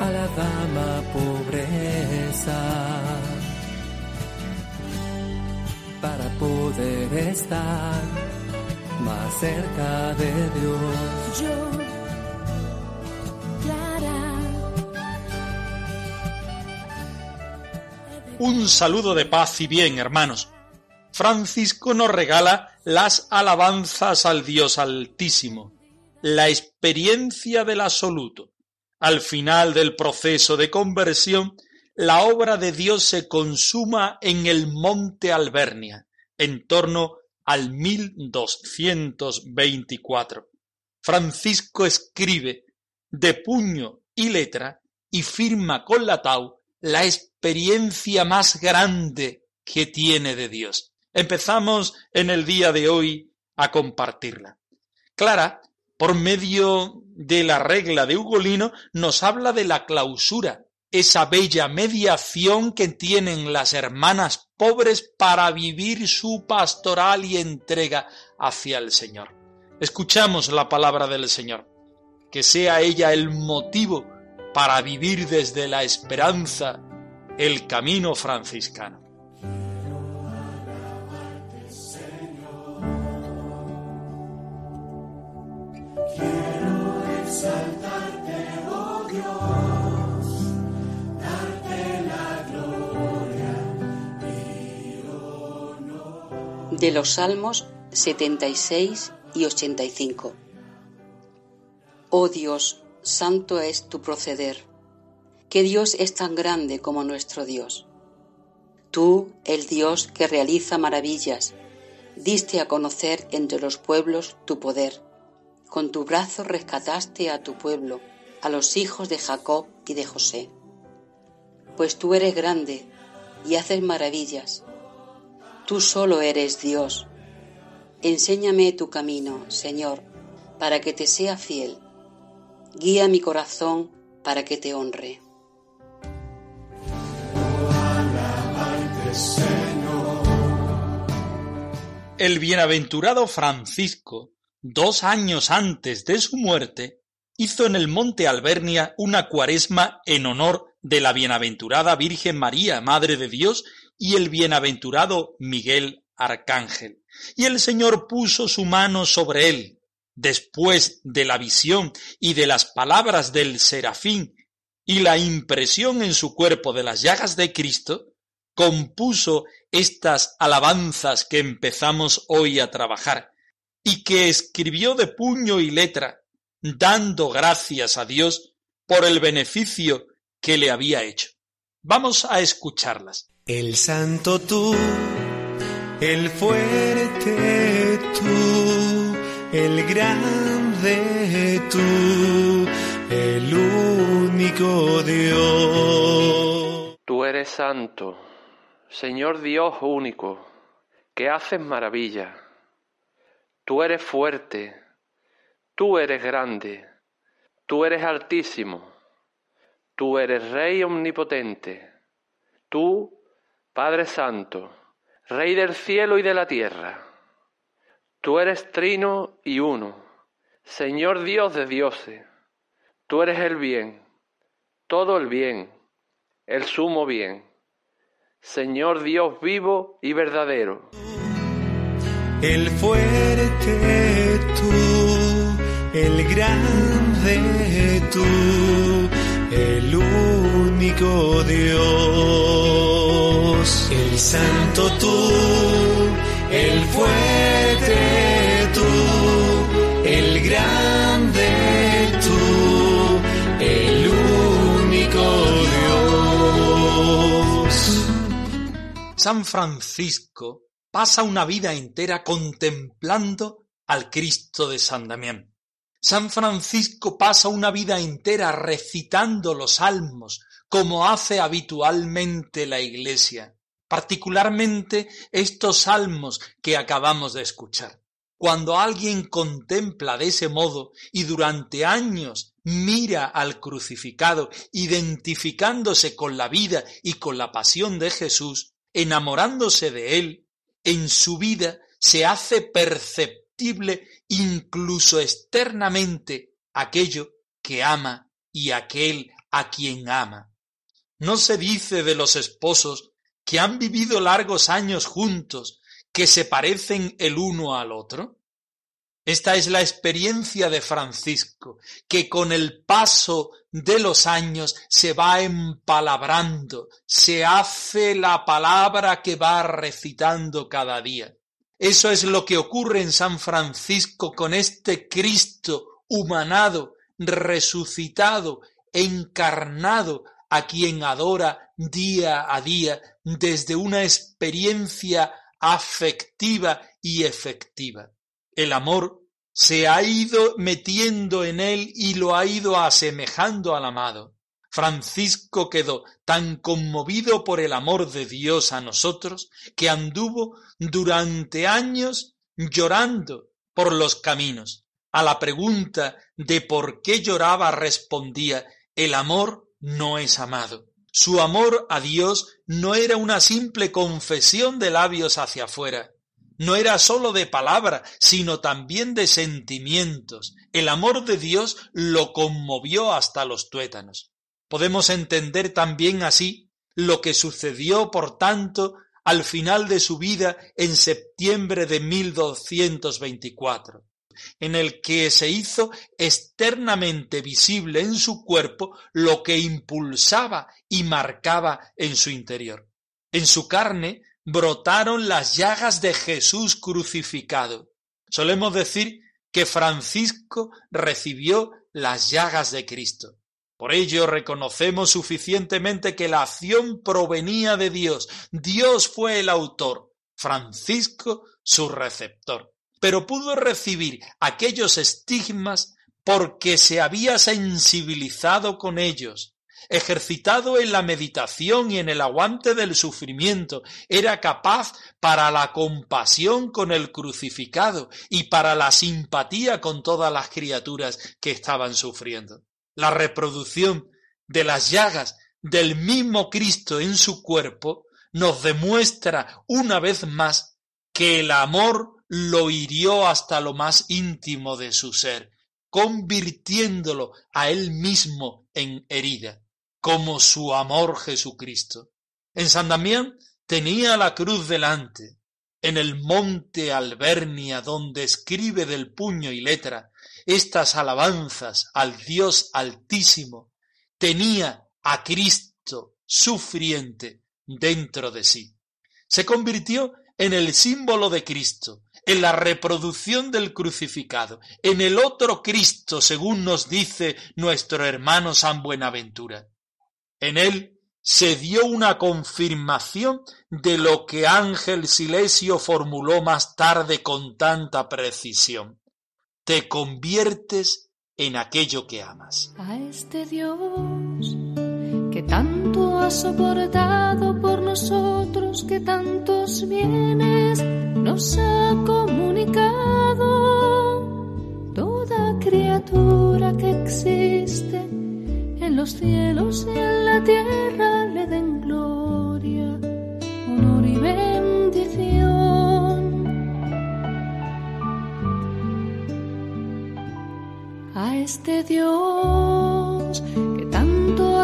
A la dama pobreza para poder estar más cerca de Dios. Yo, Clara, Un saludo de paz y bien, hermanos. Francisco nos regala las alabanzas al Dios Altísimo, la experiencia del absoluto. Al final del proceso de conversión, la obra de Dios se consuma en el monte Albernia, en torno al 1224. Francisco escribe de puño y letra y firma con la tau la experiencia más grande que tiene de Dios. Empezamos en el día de hoy a compartirla. Clara, por medio de la regla de Ugolino, nos habla de la clausura, esa bella mediación que tienen las hermanas pobres para vivir su pastoral y entrega hacia el Señor. Escuchamos la palabra del Señor, que sea ella el motivo para vivir desde la esperanza el camino franciscano. De los Salmos 76 y 85. Oh Dios, santo es tu proceder. ¿Qué Dios es tan grande como nuestro Dios? Tú, el Dios que realiza maravillas, diste a conocer entre los pueblos tu poder. Con tu brazo rescataste a tu pueblo, a los hijos de Jacob y de José. Pues tú eres grande y haces maravillas Tú solo eres Dios. Enséñame tu camino, Señor, para que te sea fiel. Guía mi corazón para que te honre. El bienaventurado Francisco, dos años antes de su muerte, hizo en el monte Albernia una cuaresma en honor de la bienaventurada Virgen María, Madre de Dios, y el bienaventurado Miguel Arcángel. Y el Señor puso su mano sobre él. Después de la visión y de las palabras del serafín y la impresión en su cuerpo de las llagas de Cristo, compuso estas alabanzas que empezamos hoy a trabajar y que escribió de puño y letra, dando gracias a Dios por el beneficio que le había hecho. Vamos a escucharlas. El santo tú, el fuerte tú, el grande tú, el único Dios. Tú eres santo, Señor Dios único, que haces maravillas. Tú eres fuerte, tú eres grande, tú eres altísimo, tú eres Rey omnipotente, tú Padre Santo, Rey del cielo y de la tierra, tú eres trino y uno, Señor Dios de dioses, tú eres el bien, todo el bien, el sumo bien, Señor Dios vivo y verdadero. El fuerte tú, el grande tú, el único Dios. El santo tú, el fuerte tú, el grande tú, el único Dios. San Francisco pasa una vida entera contemplando al Cristo de San Damián. San Francisco pasa una vida entera recitando los salmos, como hace habitualmente la Iglesia, particularmente estos salmos que acabamos de escuchar. Cuando alguien contempla de ese modo y durante años mira al crucificado, identificándose con la vida y con la pasión de Jesús, enamorándose de él, en su vida se hace perceptible incluso externamente aquello que ama y aquel a quien ama. No se dice de los esposos que han vivido largos años juntos, que se parecen el uno al otro? Esta es la experiencia de Francisco, que con el paso de los años se va empalabrando, se hace la palabra que va recitando cada día. Eso es lo que ocurre en San Francisco con este Cristo humanado, resucitado, encarnado, a quien adora día a día desde una experiencia afectiva y efectiva. El amor se ha ido metiendo en él y lo ha ido asemejando al amado. Francisco quedó tan conmovido por el amor de Dios a nosotros que anduvo durante años llorando por los caminos. A la pregunta de por qué lloraba respondía el amor no es amado. Su amor a Dios no era una simple confesión de labios hacia afuera, no era sólo de palabra, sino también de sentimientos. El amor de Dios lo conmovió hasta los tuétanos. Podemos entender también así lo que sucedió, por tanto, al final de su vida en septiembre de 1224 en el que se hizo externamente visible en su cuerpo lo que impulsaba y marcaba en su interior. En su carne brotaron las llagas de Jesús crucificado. Solemos decir que Francisco recibió las llagas de Cristo. Por ello reconocemos suficientemente que la acción provenía de Dios. Dios fue el autor, Francisco su receptor pero pudo recibir aquellos estigmas porque se había sensibilizado con ellos, ejercitado en la meditación y en el aguante del sufrimiento, era capaz para la compasión con el crucificado y para la simpatía con todas las criaturas que estaban sufriendo. La reproducción de las llagas del mismo Cristo en su cuerpo nos demuestra una vez más que el amor lo hirió hasta lo más íntimo de su ser, convirtiéndolo a él mismo en herida, como su amor Jesucristo. En San Damián tenía la cruz delante, en el monte Albernia, donde escribe del puño y letra estas alabanzas al Dios Altísimo, tenía a Cristo sufriente dentro de sí. Se convirtió en el símbolo de Cristo, en la reproducción del crucificado, en el otro Cristo, según nos dice nuestro hermano San Buenaventura. En él se dio una confirmación de lo que Ángel Silesio formuló más tarde con tanta precisión. Te conviertes en aquello que amas. A este Dios que tanto ha soportado por nosotros, que tantos bienes nos ha comunicado. Toda criatura que existe los cielos y en la tierra le den gloria, honor y bendición. A este Dios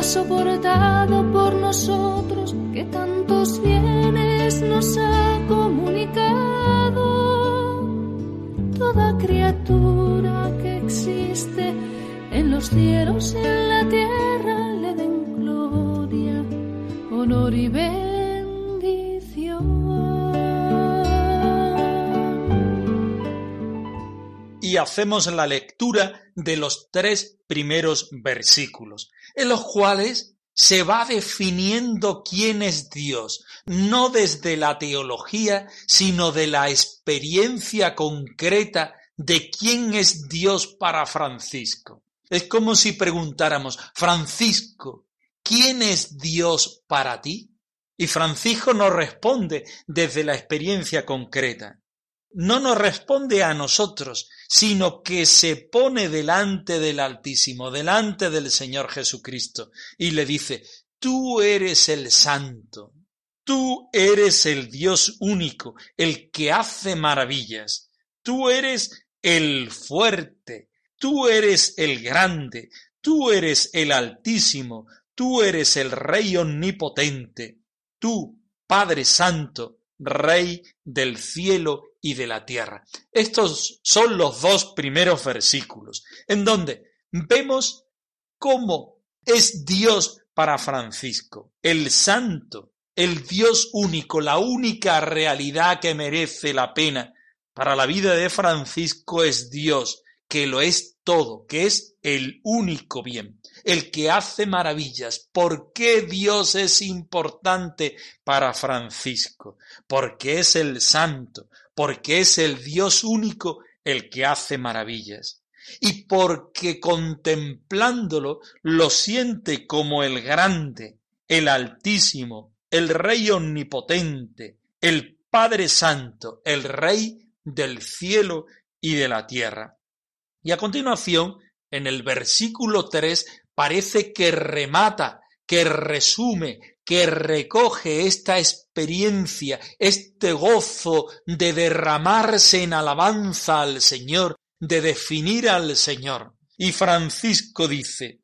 ha soportado por nosotros, que tantos bienes nos ha comunicado. Toda criatura que existe en los cielos y en la tierra le den gloria, honor y y hacemos la lectura de los tres primeros versículos, en los cuales se va definiendo quién es Dios, no desde la teología, sino de la experiencia concreta de quién es Dios para Francisco. Es como si preguntáramos, Francisco, ¿quién es Dios para ti? Y Francisco nos responde desde la experiencia concreta. No nos responde a nosotros, sino que se pone delante del Altísimo, delante del Señor Jesucristo, y le dice, tú eres el santo, tú eres el Dios único, el que hace maravillas, tú eres el fuerte, tú eres el grande, tú eres el Altísimo, tú eres el Rey omnipotente, tú, Padre Santo, Rey del cielo y de la tierra. Estos son los dos primeros versículos, en donde vemos cómo es Dios para Francisco, el santo, el Dios único, la única realidad que merece la pena para la vida de Francisco es Dios, que lo es todo, que es el único bien, el que hace maravillas. ¿Por qué Dios es importante para Francisco? Porque es el santo, porque es el Dios único el que hace maravillas. Y porque contemplándolo lo siente como el grande, el altísimo, el Rey omnipotente, el Padre Santo, el Rey del cielo y de la tierra. Y a continuación, en el versículo 3, parece que remata, que resume, que recoge esta experiencia, este gozo de derramarse en alabanza al Señor, de definir al Señor. Y Francisco dice,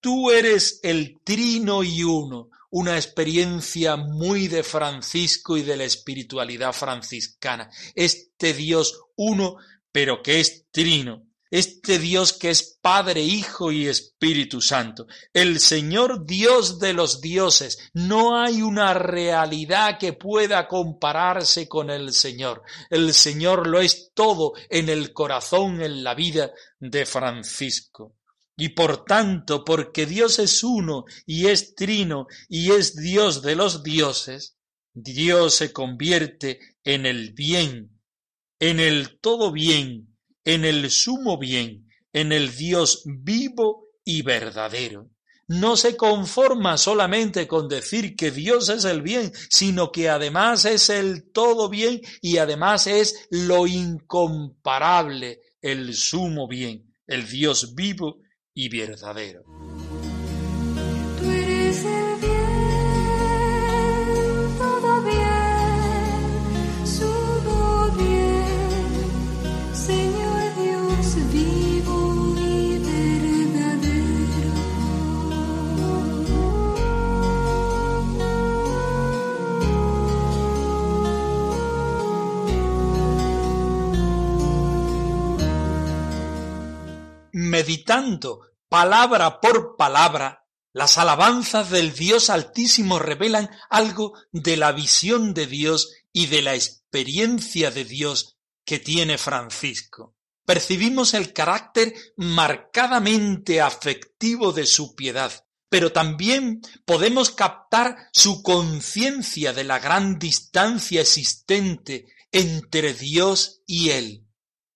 tú eres el trino y uno, una experiencia muy de Francisco y de la espiritualidad franciscana. Este Dios uno, pero que es trino, este Dios que es Padre, Hijo y Espíritu Santo, el Señor Dios de los dioses. No hay una realidad que pueda compararse con el Señor. El Señor lo es todo en el corazón, en la vida de Francisco. Y por tanto, porque Dios es uno y es trino y es Dios de los dioses, Dios se convierte en el bien, en el todo bien, en el sumo bien, en el Dios vivo y verdadero. No se conforma solamente con decir que Dios es el bien, sino que además es el todo bien y además es lo incomparable, el sumo bien, el Dios vivo y verdadero. Meditando palabra por palabra, las alabanzas del Dios Altísimo revelan algo de la visión de Dios y de la experiencia de Dios que tiene Francisco. Percibimos el carácter marcadamente afectivo de su piedad, pero también podemos captar su conciencia de la gran distancia existente entre Dios y él.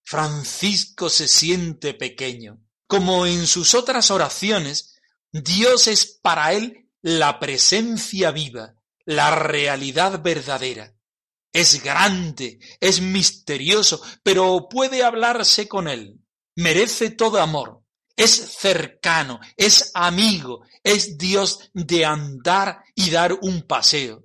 Francisco se siente pequeño. Como en sus otras oraciones, Dios es para él la presencia viva, la realidad verdadera. Es grande, es misterioso, pero puede hablarse con él. Merece todo amor. Es cercano, es amigo, es Dios de andar y dar un paseo.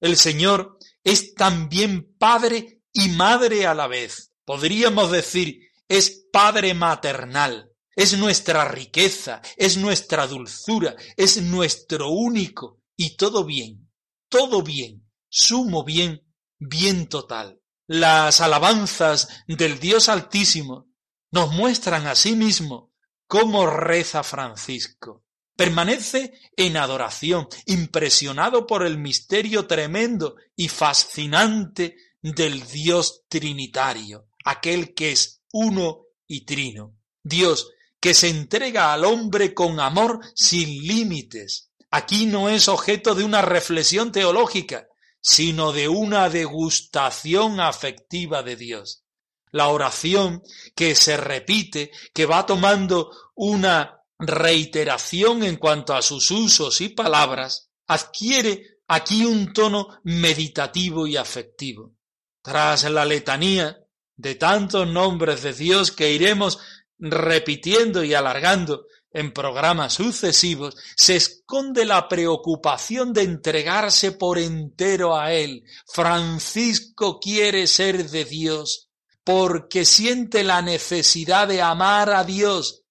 El Señor es también Padre y Madre a la vez. Podríamos decir, es Padre maternal es nuestra riqueza, es nuestra dulzura, es nuestro único y todo bien, todo bien, sumo bien, bien total. Las alabanzas del Dios Altísimo nos muestran a sí mismo cómo reza Francisco. Permanece en adoración, impresionado por el misterio tremendo y fascinante del Dios Trinitario, aquel que es uno y trino. Dios que se entrega al hombre con amor sin límites. Aquí no es objeto de una reflexión teológica, sino de una degustación afectiva de Dios. La oración que se repite, que va tomando una reiteración en cuanto a sus usos y palabras, adquiere aquí un tono meditativo y afectivo. Tras la letanía de tantos nombres de Dios que iremos repitiendo y alargando en programas sucesivos, se esconde la preocupación de entregarse por entero a Él. Francisco quiere ser de Dios porque siente la necesidad de amar a Dios.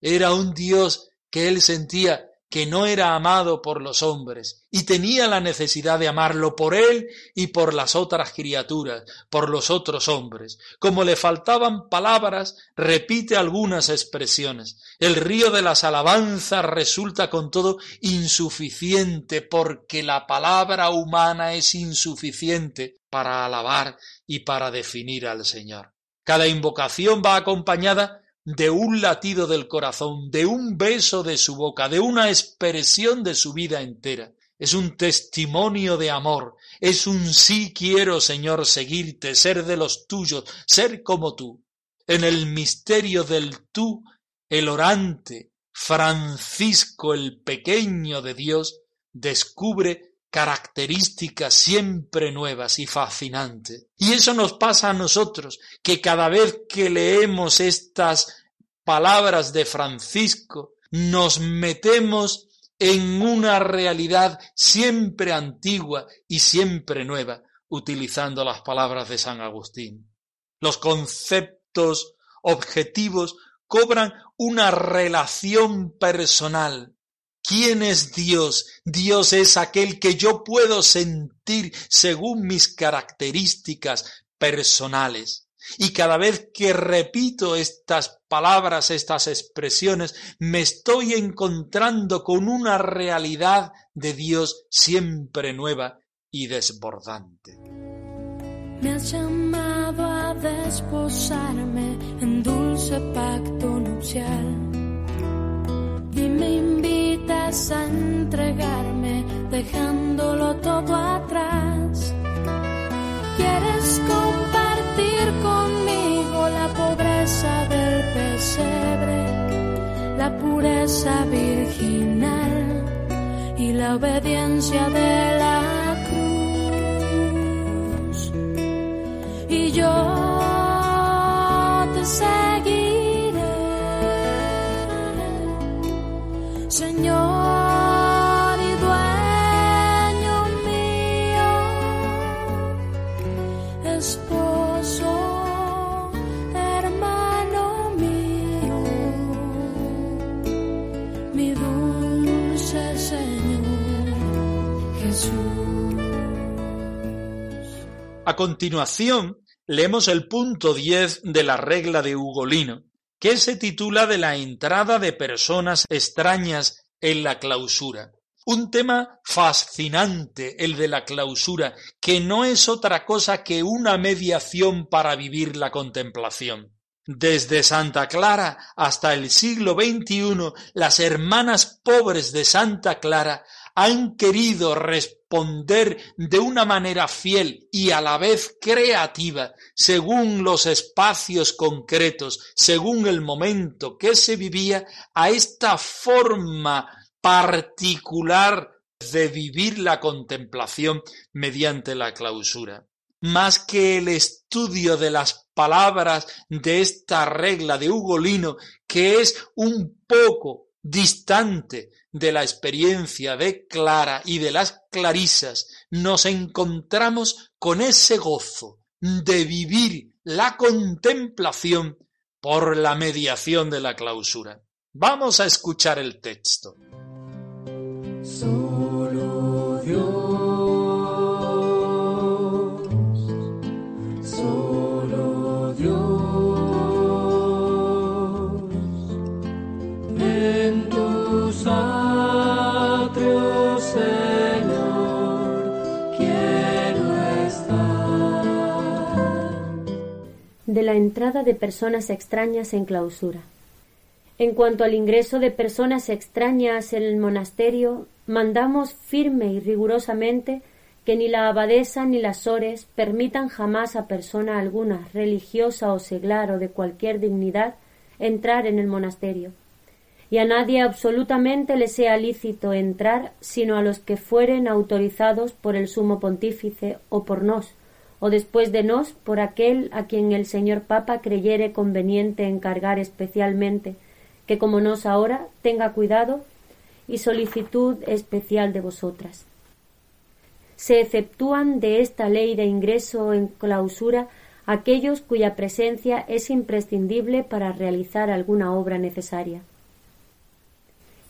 Era un Dios que él sentía que no era amado por los hombres y tenía la necesidad de amarlo por él y por las otras criaturas, por los otros hombres. Como le faltaban palabras, repite algunas expresiones. El río de las alabanzas resulta con todo insuficiente porque la palabra humana es insuficiente para alabar y para definir al Señor. Cada invocación va acompañada de un latido del corazón, de un beso de su boca, de una expresión de su vida entera. Es un testimonio de amor, es un sí quiero, Señor, seguirte, ser de los tuyos, ser como tú. En el misterio del tú, el orante, Francisco el pequeño de Dios, descubre características siempre nuevas y fascinantes. Y eso nos pasa a nosotros, que cada vez que leemos estas palabras de Francisco, nos metemos en una realidad siempre antigua y siempre nueva, utilizando las palabras de San Agustín. Los conceptos objetivos cobran una relación personal ¿Quién es Dios? Dios es aquel que yo puedo sentir según mis características personales. Y cada vez que repito estas palabras, estas expresiones, me estoy encontrando con una realidad de Dios siempre nueva y desbordante. Me has llamado a desposarme en dulce pacto nupcial y me a entregarme dejándolo todo atrás. Quieres compartir conmigo la pobreza del pesebre, la pureza virginal y la obediencia de la A continuación, leemos el punto 10 de la regla de Ugolino, que se titula de la entrada de personas extrañas en la clausura. Un tema fascinante, el de la clausura, que no es otra cosa que una mediación para vivir la contemplación. Desde Santa Clara hasta el siglo XXI, las hermanas pobres de Santa Clara han querido responder de una manera fiel y a la vez creativa, según los espacios concretos, según el momento que se vivía, a esta forma particular de vivir la contemplación mediante la clausura. Más que el estudio de las palabras de esta regla de Ugolino, que es un poco distante de la experiencia de Clara y de las clarisas, nos encontramos con ese gozo de vivir la contemplación por la mediación de la clausura. Vamos a escuchar el texto. Solo Dios. de la entrada de personas extrañas en clausura. En cuanto al ingreso de personas extrañas en el monasterio, mandamos firme y rigurosamente que ni la abadesa ni las sores permitan jamás a persona alguna, religiosa o seglar o de cualquier dignidad, entrar en el monasterio. y a nadie absolutamente le sea lícito entrar sino a los que fueren autorizados por el sumo pontífice o por nos, o después de nos por aquel a quien el señor Papa creyere conveniente encargar especialmente, que como nos ahora tenga cuidado y solicitud especial de vosotras. Se exceptúan de esta ley de ingreso en clausura aquellos cuya presencia es imprescindible para realizar alguna obra necesaria.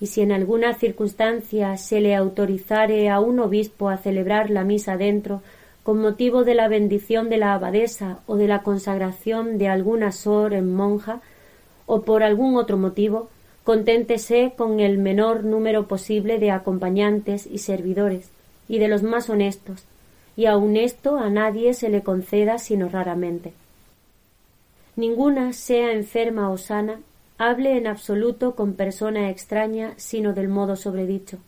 Y si en alguna circunstancia se le autorizare a un obispo a celebrar la misa dentro con motivo de la bendición de la abadesa o de la consagración de alguna sor en monja, o por algún otro motivo, conténtese con el menor número posible de acompañantes y servidores, y de los más honestos, y aun esto a nadie se le conceda sino raramente. Ninguna, sea enferma o sana, hable en absoluto con persona extraña sino del modo sobredicho,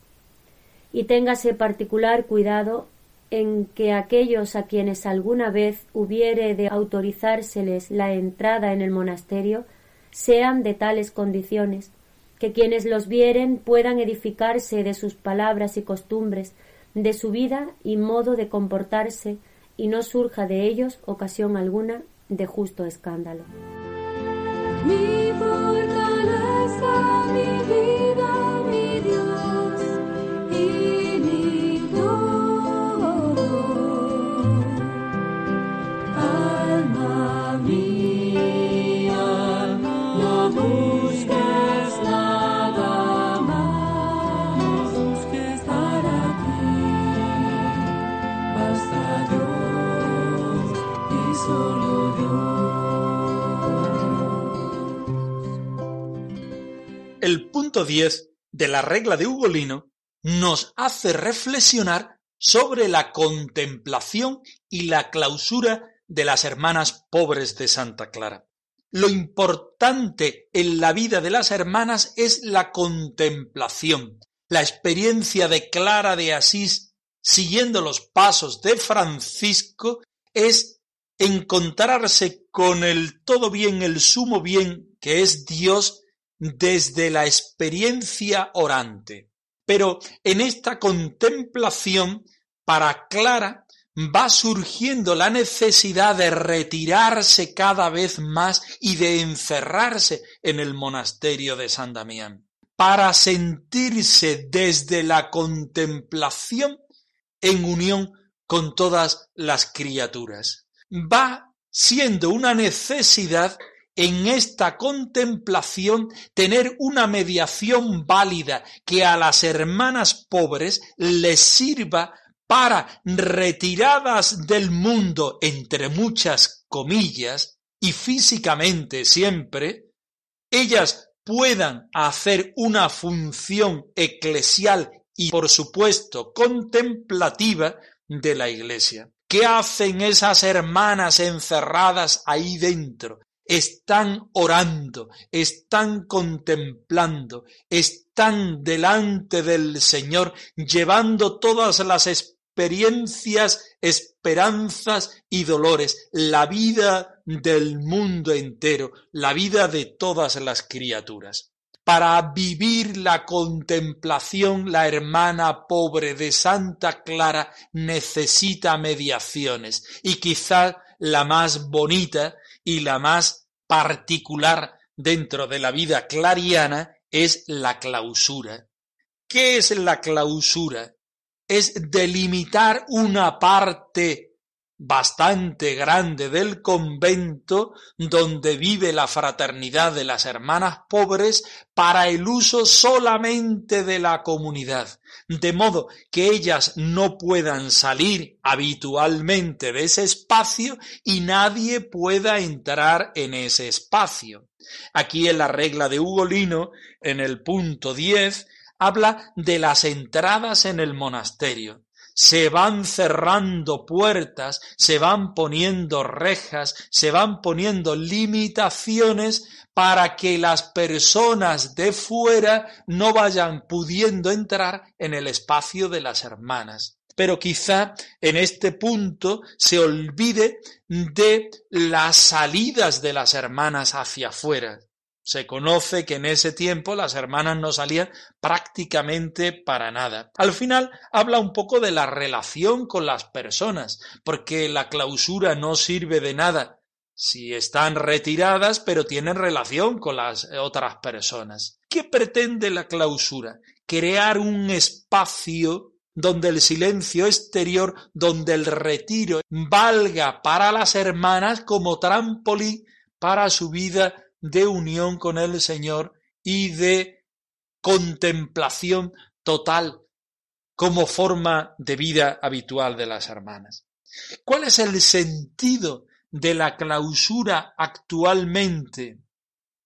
y téngase particular cuidado en que aquellos a quienes alguna vez hubiere de autorizárseles la entrada en el monasterio sean de tales condiciones que quienes los vieren puedan edificarse de sus palabras y costumbres, de su vida y modo de comportarse, y no surja de ellos ocasión alguna de justo escándalo. 10 de la regla de Ugolino nos hace reflexionar sobre la contemplación y la clausura de las hermanas pobres de Santa Clara. Lo importante en la vida de las hermanas es la contemplación, la experiencia de Clara de Asís siguiendo los pasos de Francisco es encontrarse con el todo bien, el sumo bien que es Dios desde la experiencia orante. Pero en esta contemplación, para Clara, va surgiendo la necesidad de retirarse cada vez más y de encerrarse en el monasterio de San Damián, para sentirse desde la contemplación en unión con todas las criaturas. Va siendo una necesidad en esta contemplación tener una mediación válida que a las hermanas pobres les sirva para, retiradas del mundo entre muchas comillas, y físicamente siempre, ellas puedan hacer una función eclesial y por supuesto contemplativa de la Iglesia. ¿Qué hacen esas hermanas encerradas ahí dentro? Están orando, están contemplando, están delante del Señor, llevando todas las experiencias, esperanzas y dolores, la vida del mundo entero, la vida de todas las criaturas. Para vivir la contemplación, la hermana pobre de Santa Clara necesita mediaciones y quizá la más bonita y la más particular dentro de la vida clariana es la clausura. ¿Qué es la clausura? Es delimitar una parte bastante grande del convento donde vive la fraternidad de las hermanas pobres para el uso solamente de la comunidad, de modo que ellas no puedan salir habitualmente de ese espacio y nadie pueda entrar en ese espacio. Aquí en la regla de Ugolino, en el punto 10, habla de las entradas en el monasterio se van cerrando puertas, se van poniendo rejas, se van poniendo limitaciones para que las personas de fuera no vayan pudiendo entrar en el espacio de las hermanas. Pero quizá en este punto se olvide de las salidas de las hermanas hacia afuera. Se conoce que en ese tiempo las hermanas no salían prácticamente para nada. Al final habla un poco de la relación con las personas, porque la clausura no sirve de nada si están retiradas pero tienen relación con las otras personas. ¿Qué pretende la clausura? Crear un espacio donde el silencio exterior, donde el retiro valga para las hermanas como trampolín para su vida de unión con el Señor y de contemplación total como forma de vida habitual de las hermanas. ¿Cuál es el sentido de la clausura actualmente?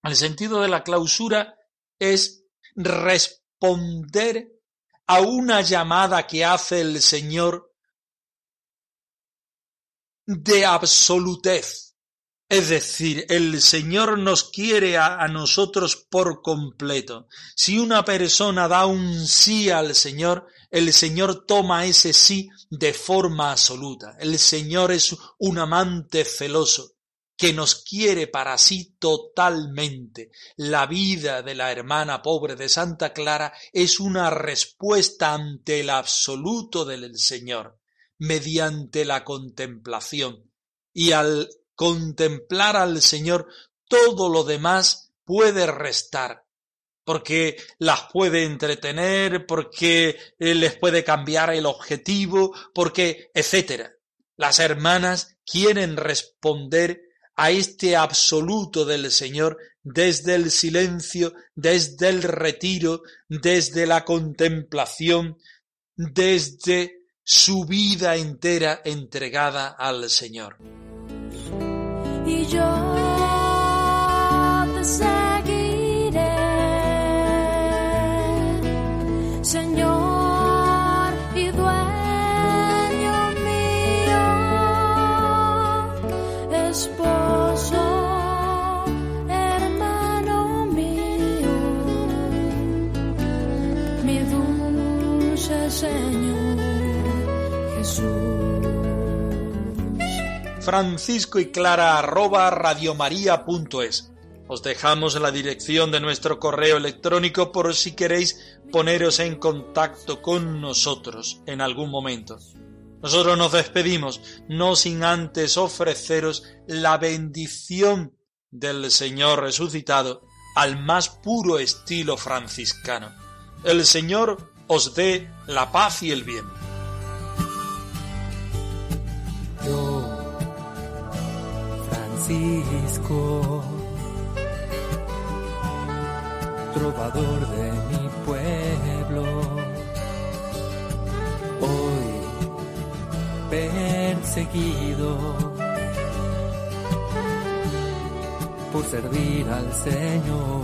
El sentido de la clausura es responder a una llamada que hace el Señor de absolutez. Es decir, el Señor nos quiere a, nosotros por completo. Si una persona da un sí al Señor, el Señor toma ese sí de forma absoluta. El Señor es un amante celoso que nos quiere para sí totalmente. La vida de la hermana pobre de Santa Clara es una respuesta ante el absoluto del Señor, mediante la contemplación. Y al contemplar al Señor, todo lo demás puede restar, porque las puede entretener, porque les puede cambiar el objetivo, porque, etcétera. Las hermanas quieren responder a este absoluto del Señor desde el silencio, desde el retiro, desde la contemplación, desde su vida entera entregada al Señor. Y yo te francisco y clara arroba radiomaria.es. Os dejamos la dirección de nuestro correo electrónico por si queréis poneros en contacto con nosotros en algún momento. Nosotros nos despedimos, no sin antes ofreceros la bendición del Señor resucitado al más puro estilo franciscano. El Señor os dé la paz y el bien. Trovador de mi pueblo, hoy perseguido por servir al Señor.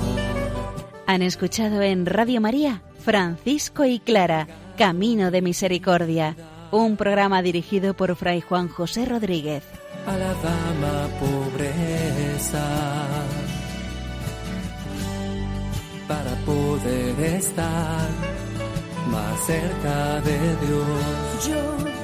Han escuchado en Radio María Francisco y Clara, Camino de Misericordia, un programa dirigido por Fray Juan José Rodríguez a la dama para poder estar más cerca de Dios.